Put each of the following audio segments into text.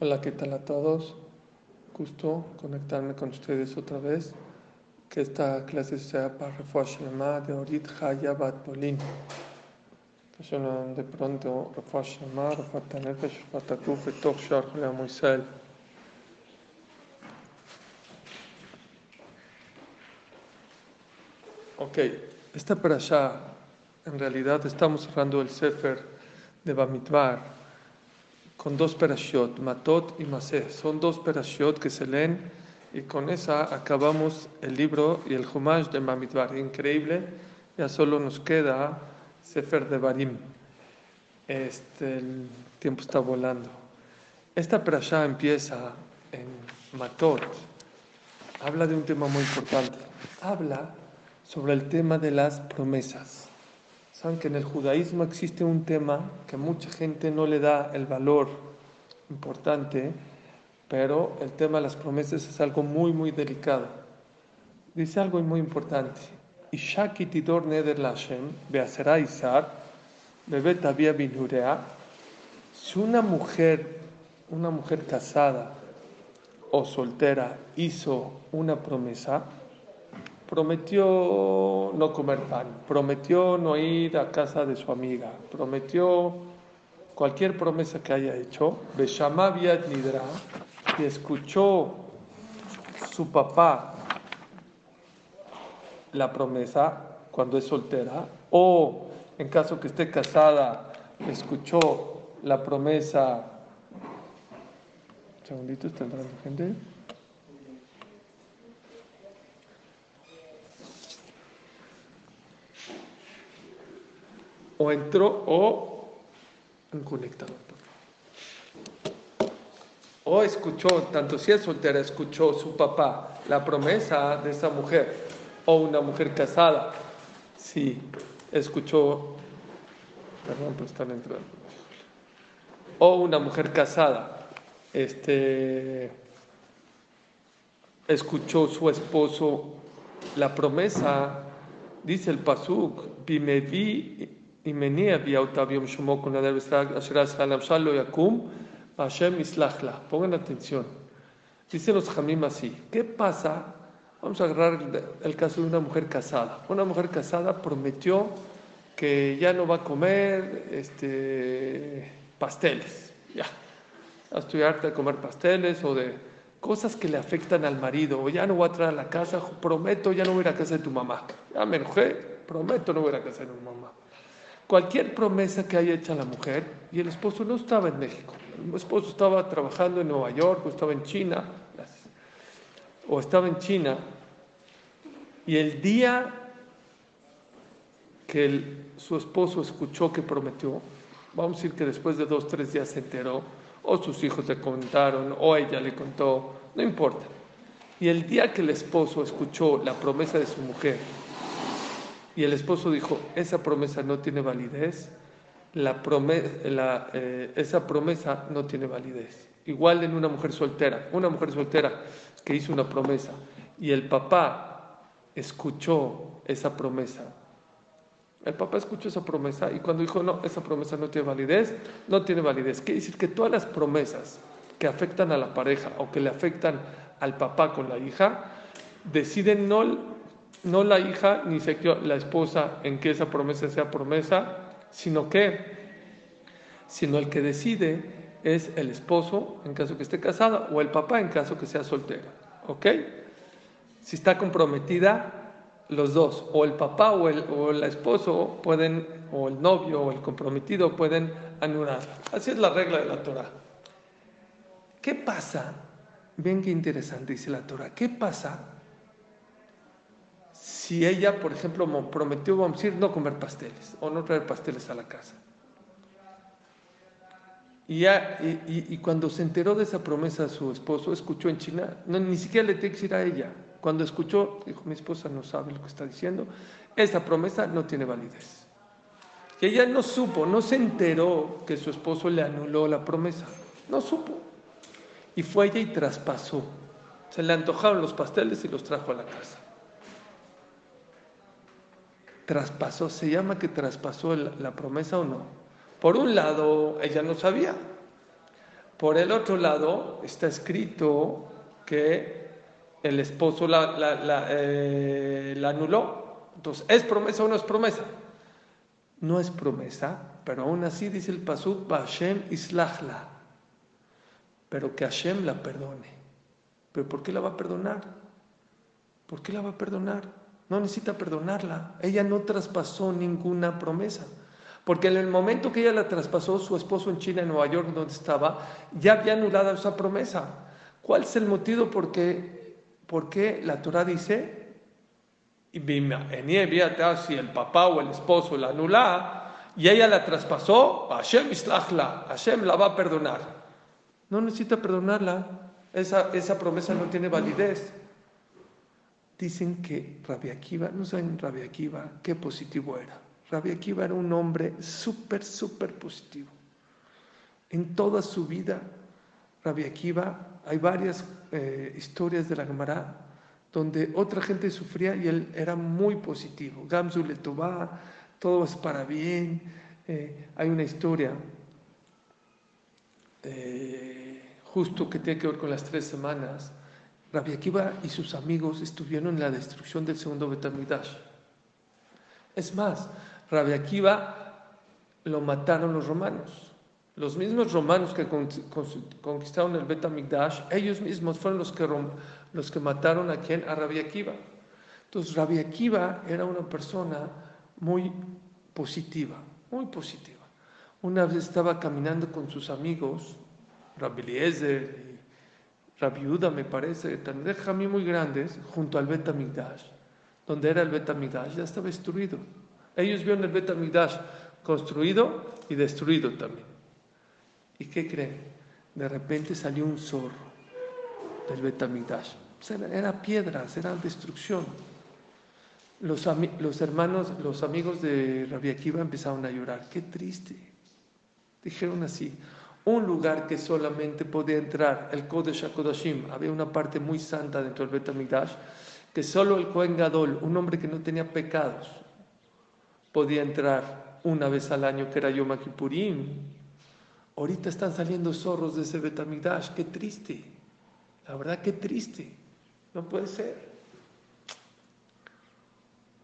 Hola, ¿qué tal a todos? Gusto conectarme con ustedes otra vez. Que esta clase sea para Refuah de Orit Haya Bat Bolin. De pronto, Refuah Shema, Refuah Tanefesh, Refuah Tatuf, Etoch Shar Moisel. Ok, esta allá, en realidad estamos cerrando el Sefer de Bamidbar con dos perashiot, Matot y Maseh. Son dos perashiot que se leen y con esa acabamos el libro y el Humash de Mamidbar. Increíble, ya solo nos queda Sefer de Barim. Este, el tiempo está volando. Esta perashá empieza en Matot. Habla de un tema muy importante. Habla sobre el tema de las promesas. Saben que en el judaísmo existe un tema que mucha gente no le da el valor importante, pero el tema de las promesas es algo muy, muy delicado. Dice algo muy importante. Ishaki tidor neder lashem, beasera isar, bebet había binurea. Si una mujer, una mujer casada o soltera hizo una promesa, prometió no comer pan, prometió no ir a casa de su amiga, prometió cualquier promesa que haya hecho, Beshama Nidra, y escuchó su papá la promesa cuando es soltera, o en caso que esté casada, escuchó la promesa. Segunditos, ¿tendrán gente? O entró o un conectador. O escuchó, tanto si es soltera, escuchó su papá la promesa de esa mujer, o una mujer casada, si escuchó, perdón, pues están entrando, o una mujer casada, este, escuchó su esposo la promesa, dice el Pasuk, y menía con yakum Hashem islachla. Pongan atención. Dicen los jamim así. ¿Qué pasa? Vamos a agarrar el, caso de una mujer casada. Una mujer casada prometió que ya no va a comer este, pasteles. Ya. Estoy harta de comer pasteles o de cosas que le afectan al marido. O ya no voy a traer a la casa. Prometo ya no voy a ir a casa de tu mamá. Ya me enojé. Prometo no voy a ir a casa de tu mamá cualquier promesa que haya hecho la mujer, y el esposo no estaba en México, el esposo estaba trabajando en Nueva York o estaba en China, o estaba en China, y el día que su esposo escuchó que prometió, vamos a decir que después de dos, tres días se enteró, o sus hijos le contaron, o ella le contó, no importa. Y el día que el esposo escuchó la promesa de su mujer, y el esposo dijo, esa promesa no tiene validez, la la, eh, esa promesa no tiene validez. Igual en una mujer soltera, una mujer soltera que hizo una promesa y el papá escuchó esa promesa. El papá escuchó esa promesa y cuando dijo, no, esa promesa no tiene validez, no tiene validez. Quiere decir que todas las promesas que afectan a la pareja o que le afectan al papá con la hija, deciden no no la hija ni la esposa en que esa promesa sea promesa, sino que, sino el que decide es el esposo en caso que esté casada o el papá en caso que sea soltera. ¿Ok? Si está comprometida, los dos, o el papá o el, o el esposo pueden, o el novio o el comprometido pueden anular. Así es la regla de la Torah. ¿Qué pasa? Ven qué interesante dice la Torah. ¿Qué pasa si ella, por ejemplo, prometió, vamos a decir, no comer pasteles o no traer pasteles a la casa. Y, cuando se enteró de esa promesa su esposo, escuchó en China, ni siquiera le tiene que decir a ella. Cuando escuchó, dijo, mi esposa no sabe lo que está diciendo, esa promesa no tiene validez. Y ella no supo, no se enteró que su esposo le anuló la promesa. No supo. Y fue ella y traspasó. Se le antojaron los pasteles y los trajo a la casa traspasó, se llama que traspasó la promesa o no. Por un lado, ella no sabía. Por el otro lado, está escrito que el esposo la, la, eh, anuló. Entonces, ¿es promesa o no es promesa? No es promesa, pero aún así dice el Pasuk, Hashem islahla. Pero que Hashem la perdone. ¿Pero por qué la va a perdonar? ¿Por qué la va a perdonar? No necesita perdonarla. Ella no traspasó ninguna promesa. Porque en el momento que ella la traspasó, su esposo en China, en Nueva York, donde estaba, ya había anulado esa promesa. ¿Cuál es el motivo por qué, la Torah dice, si el papá o el esposo la anula y ella la traspasó, Hashem islachla, Hashem la va a perdonar. No necesita perdonarla, esa, esa promesa no tiene validez. Dicen que Rabbi Akiva, no saben Rabbi Akiva qué positivo era. Rabbi Akiva era un hombre súper, súper positivo. En toda su vida, Rabbi Akiva, hay varias eh, historias de la Gemara donde otra gente sufría y él era muy positivo. Gamzu le todo es para bien. Eh, hay una historia eh, justo que tiene que ver con las tres semanas. Rabbi Akiva y sus amigos estuvieron en la destrucción del segundo Betamidash. Es más, Rabbi Akiva lo mataron los romanos. Los mismos romanos que conquistaron el Betamigdash, ellos mismos fueron los que, los que mataron a quien? A Rabbi Akiva. Entonces, Rabbi Akiva era una persona muy positiva, muy positiva. Una vez estaba caminando con sus amigos, Rabbi Eliezer y Rabbi Uda, me parece, también mí muy grandes, junto al Betamigdash, donde era el Betamigdash, ya estaba destruido. Ellos vieron el Betamigdash construido y destruido también. ¿Y qué creen? De repente salió un zorro del Betamigdash. Era piedras, era destrucción. Los, hermanos, los amigos de Rabbi Akiva empezaron a llorar. Qué triste. Dijeron así, un lugar que solamente podía entrar el Kodesh HaKodashim, había una parte muy santa dentro del Betamigdash, que solo el Kohen Gadol, un hombre que no tenía pecados, podía entrar una vez al año, que era Yom Kippurim. Ahorita están saliendo zorros de ese Betamigdash, qué triste. La verdad, qué triste. No puede ser.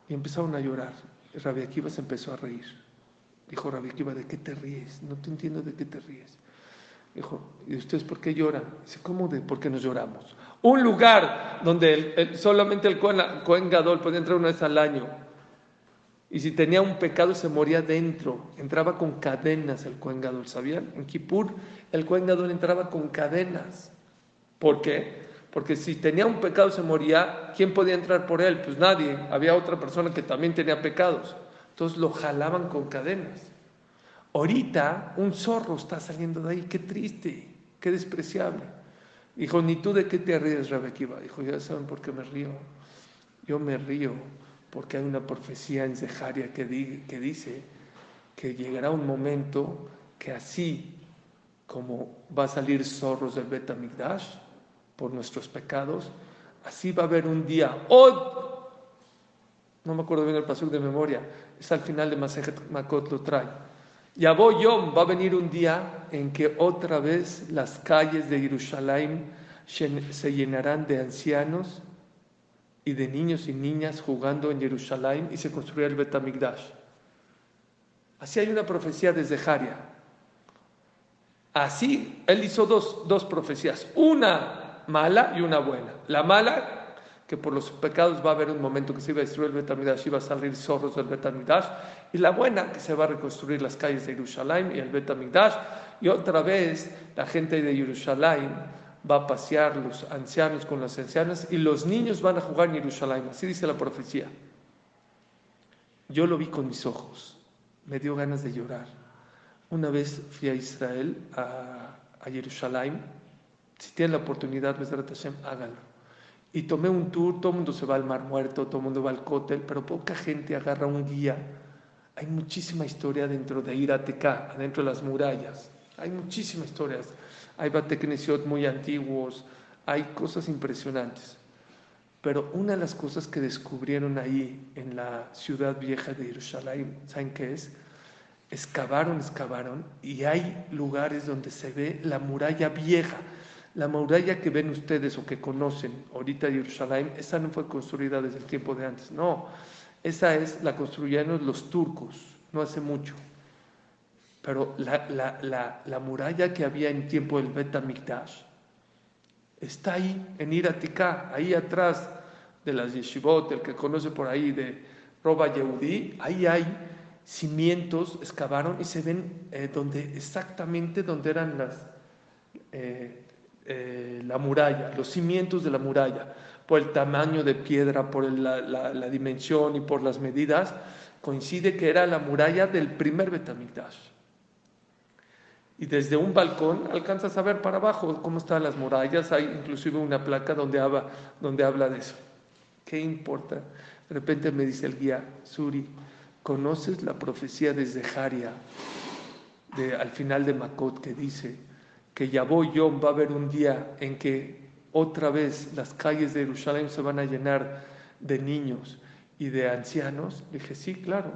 Y empezaron a llorar. Rabbi Akiva se empezó a reír. Dijo Rabbi Akiva, ¿de qué te ríes? No te entiendo de qué te ríes. Dijo, ¿y ustedes por qué lloran? Dice, ¿cómo de por qué nos lloramos? Un lugar donde solamente el Cohen Gadol podía entrar una vez al año y si tenía un pecado se moría dentro, entraba con cadenas el Kohen Gadol, ¿sabían? En Kippur el Kohen Gadol entraba con cadenas. ¿Por qué? Porque si tenía un pecado se moría, ¿quién podía entrar por él? Pues nadie, había otra persona que también tenía pecados. Entonces lo jalaban con cadenas. Ahorita un zorro está saliendo de ahí, qué triste, qué despreciable. Dijo, ni tú de qué te ríes, Rebequiva. Dijo, ya saben por qué me río. Yo me río porque hay una profecía en Zeharia que, dice que llegará un momento que así como va a salir zorros del Betamigdash por nuestros pecados, así va a haber un día, Od, no me acuerdo bien el paso de memoria, es al final de Masejet Makot lo trae. Yabó Yom va a venir un día en que otra vez las calles de Jerusalén se llenarán de ancianos y de niños y niñas jugando en Jerusalén y se construirá el Betamigdash. Así hay una profecía desde Jaria. Así él hizo dos, dos profecías, una mala y una buena. La mala, que por los pecados va a haber un momento que se iba a destruir el Betamigdash y va a salir zorros del Betamigdash. Y la buena, que se va a reconstruir las calles de Jerusalén y el Betamigdash. Y otra vez la gente de Jerusalén va a pasear los ancianos con las ancianas y los niños van a jugar en Jerusalén. Así dice la profecía. Yo lo vi con mis ojos, me dio ganas de llorar. Una vez fui a Israel, a, a Jerusalén. Si tienen la oportunidad, Hashem, háganlo. Y tomé un tour, todo el mundo se va al Mar Muerto, todo el mundo va al cótel, pero poca gente agarra un guía. Hay muchísima historia dentro de Irateca, adentro de las murallas. Hay muchísimas historias hay bateknesiot muy antiguos, hay cosas impresionantes. Pero una de las cosas que descubrieron ahí en la ciudad vieja de Jerusalén, ¿saben qué es? excavaron, excavaron, y hay lugares donde se ve la muralla vieja. La muralla que ven ustedes o que conocen ahorita de Jerusalén, esa no fue construida desde el tiempo de antes, no. Esa es, la construyeron los turcos, no hace mucho. Pero la, la, la, muralla que había en tiempo del Bet está ahí, en Iratika, ahí atrás de las yeshivot, el que conoce por ahí de Roba Yehudi, ahí hay cimientos, excavaron y se ven eh, donde, exactamente donde eran las, eh, eh, la muralla, los cimientos de la muralla, por el tamaño de piedra, por la, dimensión y por las medidas, coincide que era la muralla del primer Betamigdash. Y desde un balcón alcanzas a ver para abajo cómo están las murallas, hay inclusive una placa donde habla, donde habla de eso. ¿Qué importa? De repente me dice el guía, Suri, ¿conoces la profecía de Zeharia, de, al final de Makot, que dice que ya voy yo, va a haber un día en que otra vez las calles de Jerusalén se van a llenar de niños y de ancianos? Le dije, sí, claro.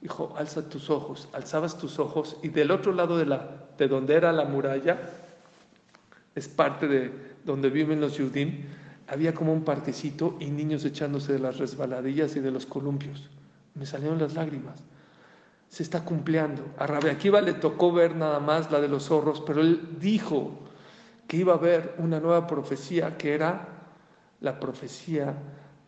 Dijo, alza tus ojos, alzabas tus ojos y del otro lado de, la, de donde era la muralla, es parte de donde viven los judíos, había como un parquecito y niños echándose de las resbaladillas y de los columpios. Me salieron las lágrimas. Se está cumpliendo. A Rabbi Akiva le tocó ver nada más la de los zorros, pero él dijo que iba a haber una nueva profecía que era la profecía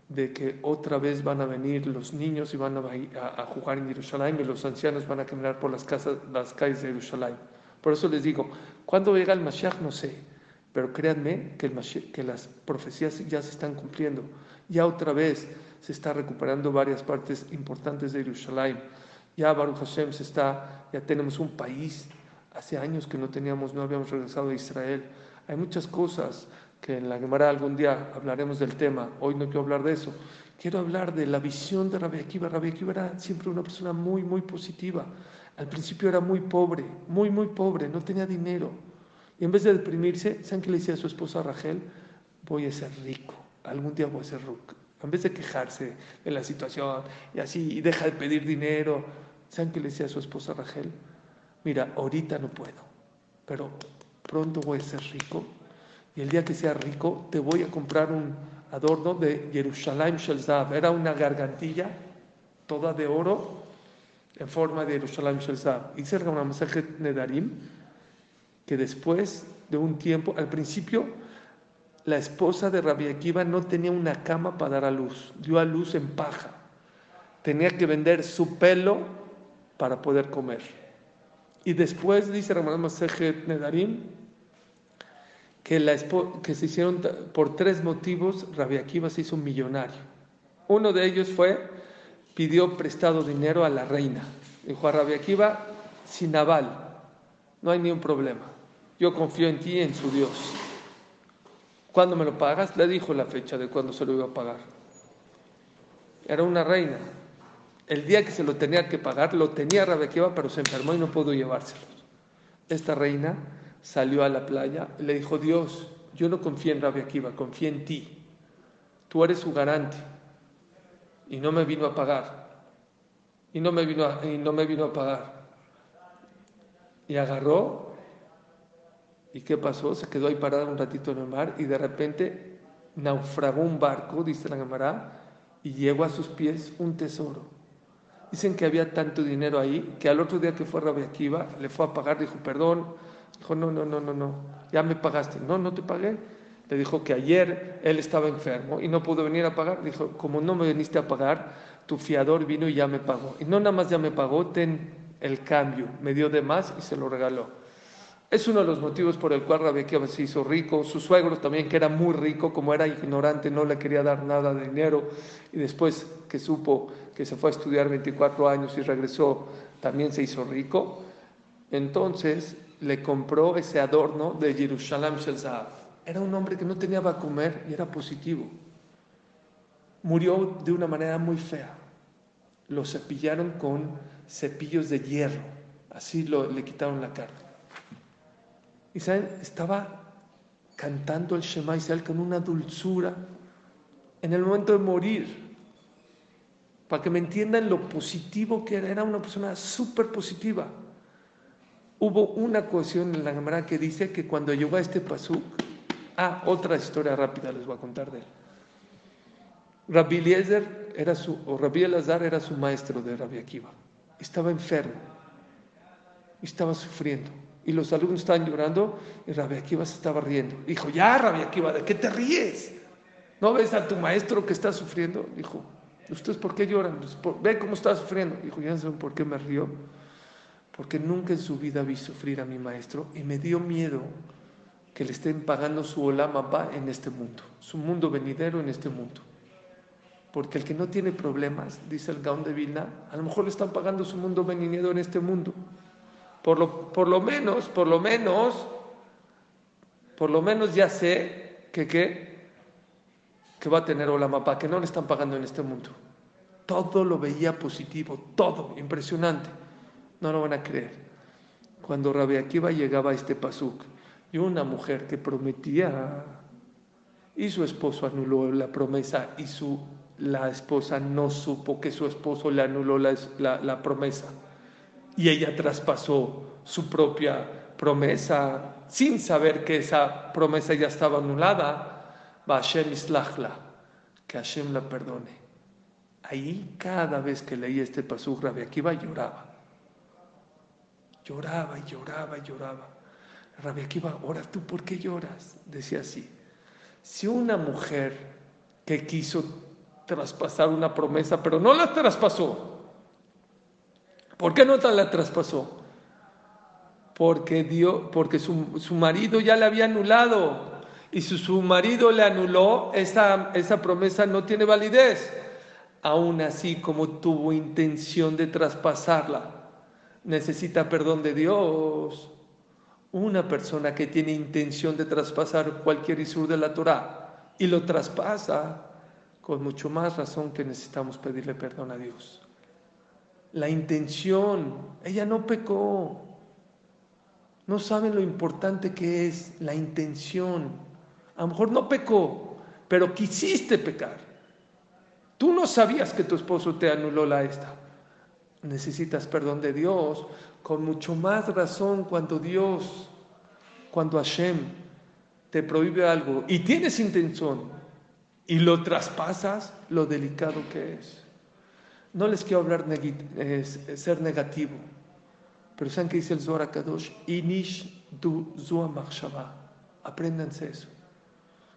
de que otra vez van a venir los niños y van a, jugar en Jerusalén y los ancianos van a caminar por las, calles de Jerusalén. Por eso les digo, ¿cuándo llega el Mashiach? No sé pero créanme que, que las profecías ya se están cumpliendo. Ya otra vez se está recuperando varias partes importantes de Jerusalén. Ya Baruch Hashem se está, ya tenemos un país. Hace años que no teníamos, no habíamos regresado a Israel. Hay muchas cosas que en la Gemara algún día hablaremos del tema. Hoy no quiero hablar de eso. Quiero hablar de la visión de Rabbi Akiva. Rabbi Akiva era siempre una persona muy, muy positiva. Al principio era muy pobre, muy, muy pobre, no tenía dinero y en vez de deprimirse, ¿saben qué le decía a su esposa Rachel? Voy a ser rico, algún día voy a ser. En vez de quejarse de la situación y así, y deja de pedir dinero, ¿saben qué le decía a su esposa Rachel? Mira, ahorita no puedo, pero pronto voy a ser rico y el día que sea rico te voy a comprar un adorno de Jerusalén Shelzav. Era una gargantilla toda de oro en forma de Jerusalén Shelzav. Hice una mensaje Nedarim que después de un tiempo, al principio, la esposa de Rabbi no tenía una cama para dar a luz, dio a luz en paja. Tenía que vender su pelo para poder comer. Y después dice Ramón Masejet Nedarim que, la que se hicieron por tres motivos, Rabbi se hizo un millonario. Uno de ellos fue, pidió prestado dinero a la reina. Dijo a Rabbi sin aval, no hay ni un problema. Yo confío en ti y en su Dios. ¿Cuándo me lo pagas? Le dijo la fecha de cuándo se lo iba a pagar. Era una reina. El día que se lo tenía que pagar, lo tenía Rabequiva, pero se enfermó y no pudo llevárselo. Esta reina salió a la playa y le dijo, Dios, yo no confío en Rabequiva, confío en ti. Tú eres su garante. Y no me vino a pagar. Y no me vino y no me vino a pagar. Y agarró, ¿y qué pasó? Se quedó ahí parado un ratito en el mar y de repente naufragó un barco, dice la Gemara, y llegó a sus pies un tesoro. Dicen que había tanto dinero ahí que al otro día que fue Akiva le fue a pagar, dijo, perdón, dijo, no, no, no, no, no, ya me pagaste, no, no te pagué. Le dijo que ayer él estaba enfermo y no pudo venir a pagar. Dijo, como no me viniste a pagar, tu fiador vino y ya me pagó. Y no nada más ya me pagó, ten el cambio, me dio de más y se lo regaló. Es uno de los motivos por el cual Rabbi se hizo rico. Su suegro también, que era muy rico, como era ignorante, no le quería dar nada de dinero. Y después que supo que se fue a estudiar 24 años y regresó, también se hizo rico. Entonces le compró ese adorno de Jerusalén Shelzav. Era un hombre que no tenía para comer y era positivo. Murió de una manera muy fea. Lo cepillaron con cepillos de hierro. Así lo, le quitaron la carne. Y estaba cantando el Shema Israel con una dulzura en el momento de morir. para que me entiendan lo positivo que era. Era una persona súper positiva. Hubo una cuestión en la cámara que dice que cuando llegó a este pasuk, ah, otra historia rápida les voy a contar de él. Rabbi Eliezer era su, o Rabbi Elazar era su maestro de Rabbi Akiva. Estaba enfermo, estaba sufriendo. Y los alumnos estaban llorando y Rabbi Akiva se estaba riendo. Dijo, ya Rabbi Akiva, ¿de qué te ríes? ¿No ves a tu maestro que está sufriendo? Dijo, ¿ustedes por qué lloran? Pues, ve cómo está sufriendo. Dijo, ya saben por qué me río. Porque nunca en su vida vi sufrir a mi maestro y me dio miedo que le estén pagando su olama en este mundo, su mundo venidero en este mundo. Porque el que no tiene problemas, dice el Gaón de Vilna, a lo mejor le están pagando su mundo venidero en este mundo. Por lo, por lo menos, por lo menos, por lo menos ya sé que, que va a tener Olamapá, que no le están pagando en este mundo. Todo lo veía positivo, todo, impresionante. No lo van a creer. Cuando Rabbi Akiva llegaba a este pasuk y una mujer que prometía y su esposo anuló la promesa y su, la esposa no supo que su esposo le anuló la, la promesa y ella traspasó su propia promesa sin saber que esa promesa ya estaba anulada, va Hashem islachla, que Hashem la perdone. Ahí cada vez que leía este pasuk, Rabbi Akiva lloraba. Lloraba y lloraba y lloraba. Rabbi Akiva, ahora tú, ¿por qué lloras? Decía así. Si una mujer que quiso traspasar una promesa, pero no la traspasó, ¿Por qué no la traspasó? Porque, dio, porque su, su, marido ya le había anulado. Y si su marido le anuló, esa, esa promesa no tiene validez. Aún así, como tuvo intención de traspasarla, necesita perdón de Dios. Una persona que tiene intención de traspasar cualquier isur de la Torah y lo traspasa, con mucho más razón que necesitamos pedirle perdón a Dios la intención. Ella no pecó. No saben lo importante que es la intención. A lo mejor no pecó, pero quisiste pecar. Tú no sabías que tu esposo te anuló la esta. Necesitas perdón de Dios con mucho más razón cuando Dios, cuando Hashem te prohíbe algo y tienes intención y lo traspasas, lo delicado que es. No les quiero hablar de ser negativo, pero ¿saben qué dice el Zohar Kadosh? Inish du Apréndanse eso.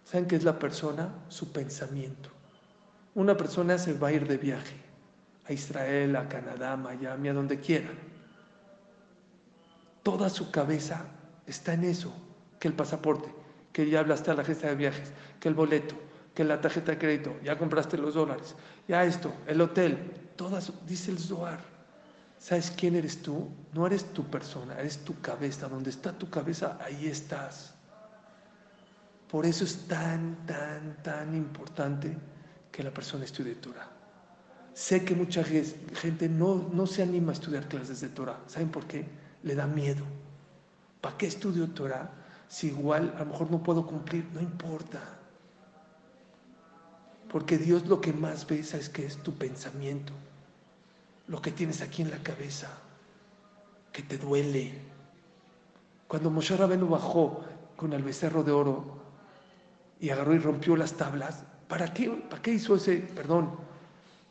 ¿Saben qué es la persona? Su pensamiento. Una persona se va a ir de viaje a Israel, a Canadá, a Miami, a donde quiera. Toda su cabeza está en eso, que el pasaporte, que ya hablaste a la agencia de viajes, que el boleto, que la tarjeta de crédito, ya compraste los dólares, ya esto, el hotel, todas, dice el Zohar. ¿Sabes quién eres tú? No eres tu persona, eres tu cabeza. Donde está tu cabeza, ahí estás. Por eso es tan, tan, tan importante que la persona estudie Torah. Sé que mucha gente no, no se anima a estudiar clases de Torah. ¿Saben por qué? Le da miedo. ¿Para qué estudio Torah? Si igual a lo mejor no puedo cumplir, no importa. Porque Dios lo que más ve, es que es tu pensamiento, lo que tienes aquí en la cabeza, que te duele. Cuando Moshe Rabenu bajó con el becerro de oro y agarró y rompió las tablas, ¿para qué, para qué hizo ese, perdón,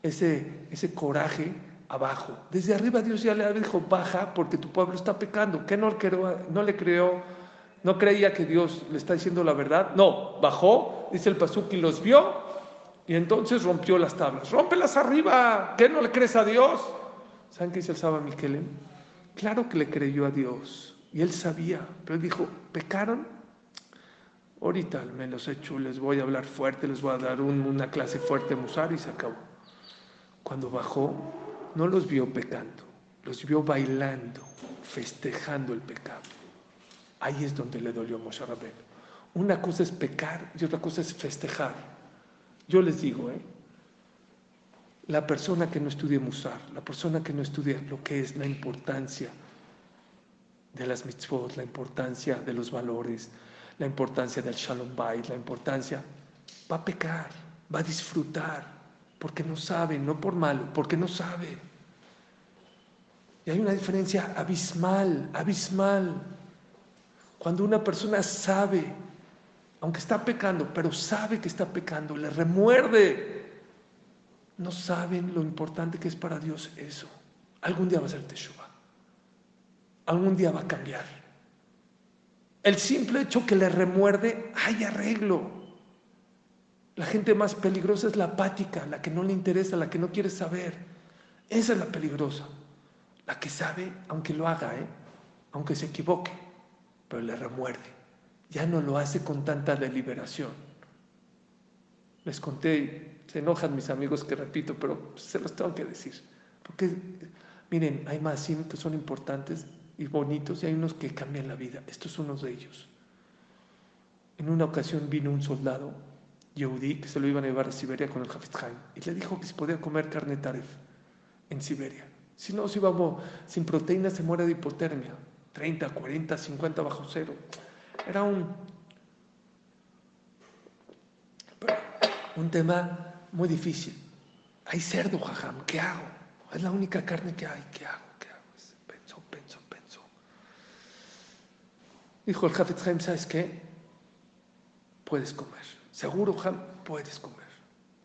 ese, ese coraje abajo? Desde arriba Dios ya le dijo, baja porque tu pueblo está pecando. ¿Qué no, le creó? ¿No creía que Dios le está diciendo la verdad? No, bajó, dice el Pasuk, los vio y entonces rompió las tablas. Rómpelas arriba. ¿Qué no le crees a Dios? ¿Saben qué dice el Saba Miquelem? Claro que le creyó a Dios. Y él sabía. Pero él dijo, ¿pecaron? Ahorita me los echo, les voy a hablar fuerte, les voy a dar una clase fuerte Musar y se acabó. Cuando bajó, no los vio pecando, los vio bailando, festejando el pecado. Ahí es donde le dolió Moshe Una cosa es pecar y otra cosa es festejar. Yo les digo, ¿eh? la persona que no estudie Musar, la persona que no estudia lo que es la importancia de las mitzvot, la importancia de los valores, la importancia del shalom bait, la importancia, va a pecar, va a disfrutar, porque no saben, no por malo, porque no saben. Y hay una diferencia abismal, abismal. Cuando una persona sabe, aunque está pecando, pero sabe que está pecando, le remuerde, no saben lo importante que es para Dios eso. Algún día va a ser Teshuvah. Algún día va a cambiar. El simple hecho que le remuerde, hay arreglo. La gente más peligrosa es la apática, la que no le interesa, la que no quiere saber. Esa es la peligrosa. La que sabe, aunque lo haga, ¿eh? aunque se equivoque, pero le remuerde. Ya no lo hace con tanta deliberación. Les conté, se enojan mis amigos que repito, pero se los tengo que decir. Porque, miren, hay más que son importantes y bonitos y hay unos que cambian la vida. Esto es uno de ellos. En una ocasión vino un soldado, Yehudi, que se lo iban a llevar a Siberia con el Hafez y le dijo que se podía comer carne taref en Siberia. Si no, si vamos sin proteína se muere de hipotermia. 30, 40, 50 bajo cero. Era un, un tema muy difícil. Hay cerdo, jajam, ¿qué hago? Es la única carne que hay, ¿qué hago? ¿Qué hago? Pensó, pensó, pensó. Dijo el Jafet ¿sabes qué? Puedes comer. Seguro, Jam, puedes comer.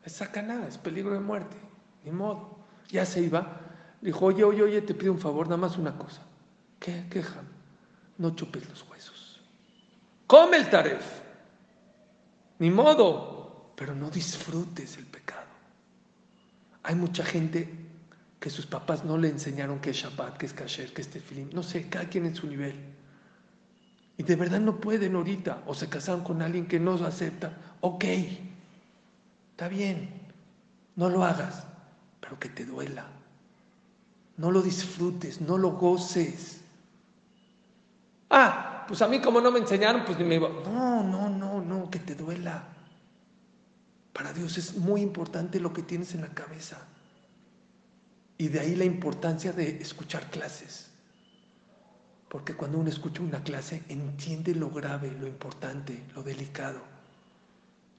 Es sacanada, es peligro de muerte. Ni modo. Ya se iba Dijo, oye, oye, oye, te pido un favor, nada más una cosa. ¿Qué, qué, No chupes los huesos. Come el taref. Ni modo. Pero no disfrutes el pecado. Hay mucha gente que sus papás no le enseñaron que es Shabbat, que es Kasher, que es Tefilim. No sé, cada quien en su nivel. Y de verdad no pueden ahorita. O se casaron con alguien que no lo acepta. Ok, está bien. No lo hagas, pero que te duela no lo disfrutes, no lo goces. Ah, pues a mí como no me enseñaron, pues ni me iba. No, no, no, no, que te duela. Para Dios es muy importante lo que tienes en la cabeza. Y de ahí la importancia de escuchar clases. Porque cuando uno escucha una clase, entiende lo grave, lo importante, lo delicado.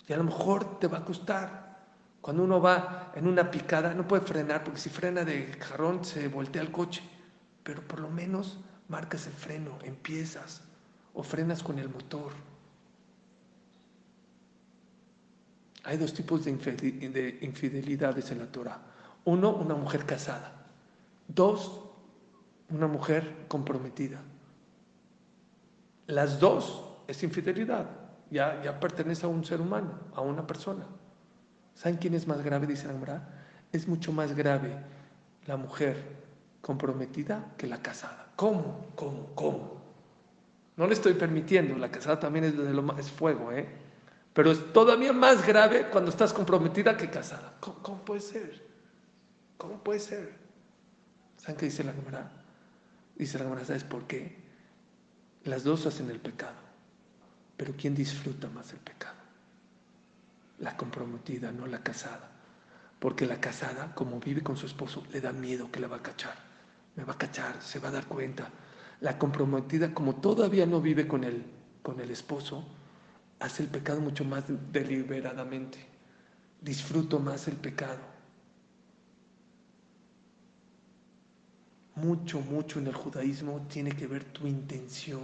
Y a lo mejor te va a costar, cuando uno va en una picada, no puede frenar, porque si frena de jarrón se voltea el coche. Pero por lo menos marcas el freno, empiezas o frenas con el motor. Hay dos tipos de infidelidades en la Torah. Uno, una mujer casada. Dos, una mujer comprometida. Las dos es infidelidad. Ya, ya pertenece a un ser humano, a una persona. ¿Saben quién es más grave? Dice la Es mucho más grave la mujer comprometida que la casada. ¿Cómo? ¿Cómo? ¿Cómo? No le estoy permitiendo, la casada también es, de lo es fuego, ¿eh? Pero es todavía más grave cuando estás comprometida que casada. ¿Cómo, puede ser? ¿Cómo puede ser? ¿Saben qué dice la Gemara? Dice la Gemara, ¿sabes por qué? Las dos hacen el pecado, pero ¿quién disfruta más el pecado? la comprometida, no la casada. Porque la casada, como vive con su esposo, le da miedo que la va a cachar. Me va a cachar, se va a dar cuenta. La comprometida, como todavía no vive con el, con el esposo, hace el pecado mucho más deliberadamente. Disfruto más el pecado. Mucho, mucho en el judaísmo tiene que ver tu intención.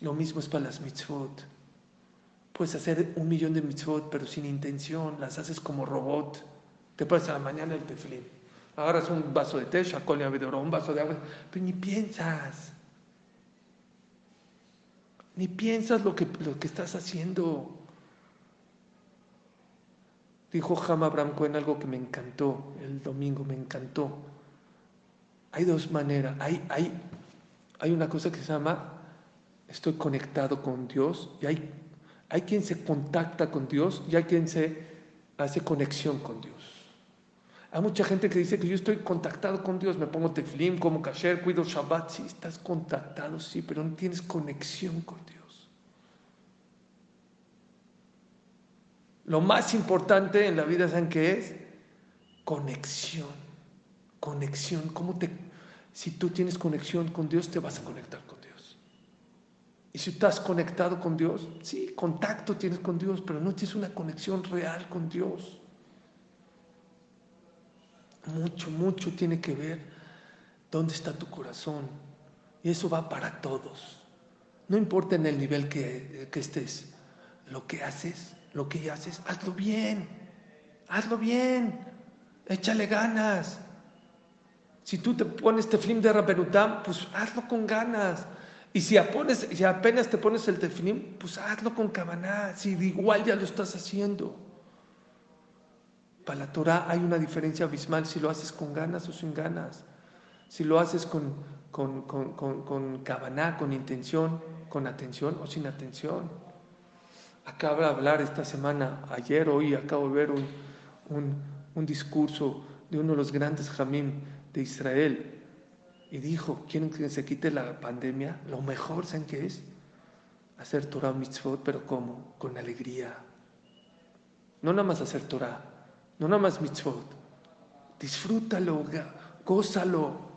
Lo mismo es para las mitzvot. Puedes hacer un millón de mitzvot, pero sin intención, las haces como robot. Te pones a la mañana el tefilín. Agarras un vaso de té, un vaso de agua, pero ni piensas. Ni piensas lo que, lo que estás haciendo. Dijo Jama Abraham en algo que me encantó el domingo, me encantó. Hay dos maneras. Hay, hay, hay una cosa que se llama estoy conectado con Dios y hay hay quien se contacta con Dios y hay quien se hace conexión con Dios. Hay mucha gente que dice que yo estoy contactado con Dios, me pongo teflim, como kasher, cuido Shabbat. Sí, estás contactado, sí, pero no tienes conexión con Dios. Lo más importante en la vida, ¿saben qué es? Conexión. Conexión. ¿Cómo te, si tú tienes conexión con Dios, te vas a conectar con y si estás conectado con Dios, sí, contacto tienes con Dios, pero no tienes una conexión real con Dios. Mucho, mucho tiene que ver dónde está tu corazón. Y eso va para todos. No importa en el nivel que, que estés, lo que haces, lo que haces, hazlo bien, hazlo bien, échale ganas. Si tú te pones teflim de Rabenutam, pues hazlo con ganas. Y si, apenas, si apenas te pones el teflim, pues hazlo con cabaná. Si igual ya lo estás haciendo. Para la Torah hay una diferencia abismal si lo haces con ganas o sin ganas. Si lo haces con, con, con, con, con con intención, con atención o sin atención. Acabo de hablar esta semana, ayer, hoy, acabo de ver un, un, un discurso de uno de los grandes jamín de Israel y dijo, ¿quieren que se quite la pandemia? Lo mejor, ¿saben qué es? Hacer Torah mitzvot, pero ¿cómo? Con alegría. No nada más hacer Torah, no nada más mitzvot. Disfrútalo, gózalo.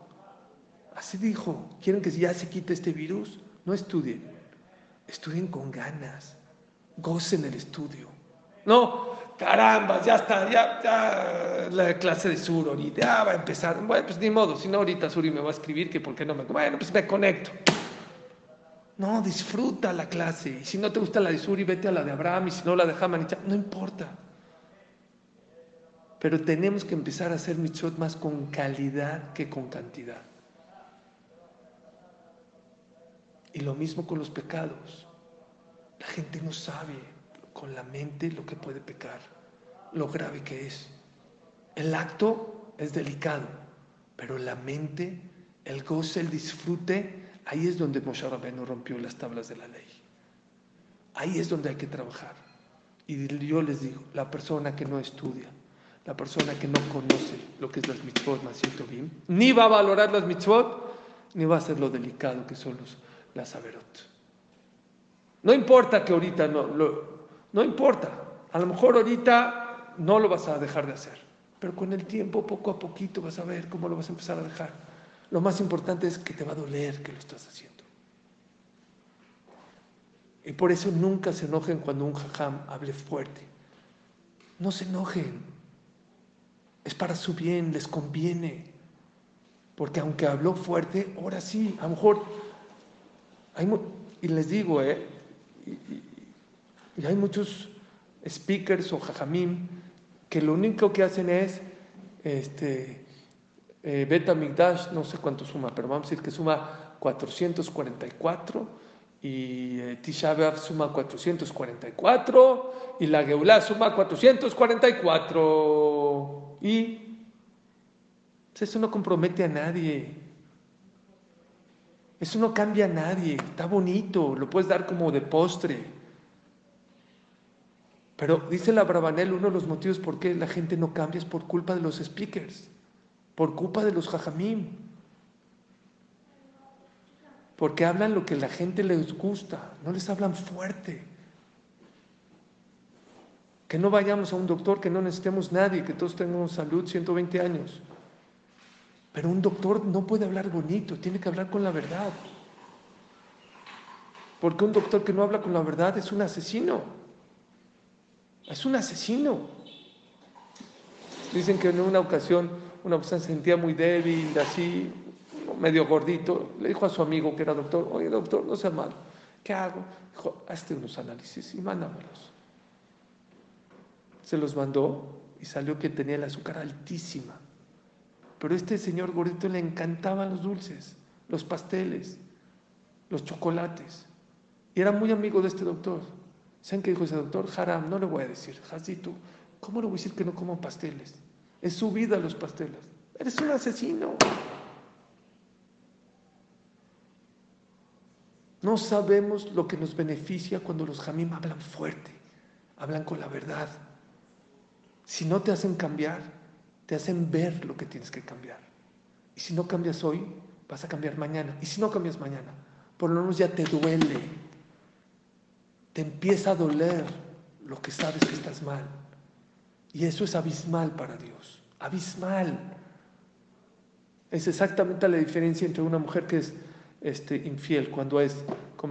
Así dijo, ¿quieren que ya se quite este virus? No estudien, estudien con ganas, gocen el estudio. No, caramba, ya está, ya, ya la clase de Sur ahorita ya va a empezar. Bueno, pues ni modo, si no ahorita Suri me va a escribir que por qué no me... Bueno, pues me conecto. No, disfruta la clase. Y si no te gusta la de Suri, vete a la de Abraham. Y si no la de Hamanicha, no importa. Pero tenemos que empezar a hacer mitzvot más con calidad que con cantidad. Y lo mismo con los pecados. La gente no sabe con la mente lo que puede pecar, lo grave que es. El acto es delicado, pero la mente, el goce, el disfrute, ahí es donde Moshe Rabbeinu rompió las tablas de la ley. Ahí es donde hay que trabajar. Y yo les digo, la persona que no estudia, la persona que no conoce lo que es las mitzvot, ni va a valorar las mitzvot, ni va a ser lo delicado que son los, las averot. No importa que ahorita no, no importa. A lo mejor ahorita no lo vas a dejar de hacer, pero con el tiempo, poco a poquito, vas a ver cómo lo vas a empezar a dejar. Lo más importante es que te va a doler que lo estás haciendo. Y por eso nunca se enojen cuando un jajam hable fuerte. No se enojen. Es para su bien, les conviene. Porque aunque habló fuerte, ahora sí, a lo mejor y les digo, ¿eh? Y, hay muchos speakers o jajamim que lo único que hacen es, este, eh, Beta Migdash, no sé cuánto suma, pero vamos a decir que suma 444 y eh, suma 444 y la Geulah suma 444 y pues eso no compromete a nadie. Eso no cambia a nadie, está bonito, lo puedes dar como de postre. Pero dice la Brabanel, uno de los motivos por qué la gente no cambia es por culpa de los speakers, por culpa de los jajamim. Porque hablan lo que la gente les gusta, no les hablan fuerte. Que no vayamos a un doctor, que no necesitemos nadie, que todos tengamos salud 120 años. Pero un doctor no puede hablar bonito, tiene que hablar con la verdad. Porque un doctor que no habla con la verdad es un asesino. Es un asesino. Dicen que en una ocasión una persona se sentía muy débil, así, medio gordito. Le dijo a su amigo que era doctor, oye doctor, no sea malo. ¿Qué hago? Dijo, hazte unos análisis y mándamelos. Se los mandó y salió que tenía el azúcar altísima. Pero este señor gordito le encantaban los dulces, los pasteles, los chocolates. Y era muy amigo de este doctor. ¿Saben qué dijo ese doctor? Haram, no le voy a decir. Hazito, ¿cómo le voy a decir que no como pasteles? Es su vida los pasteles. Eres un asesino. No sabemos lo que nos beneficia cuando los jamim hablan fuerte, hablan con la verdad. Si no te hacen cambiar, te hacen ver lo que tienes que cambiar. Y si no cambias hoy, vas a cambiar mañana. Y si no cambias mañana, por lo menos ya te duele. Te empieza a doler lo que sabes que estás mal. Y eso es abismal para Dios. Abismal. Es exactamente la diferencia entre una mujer que es este, infiel cuando es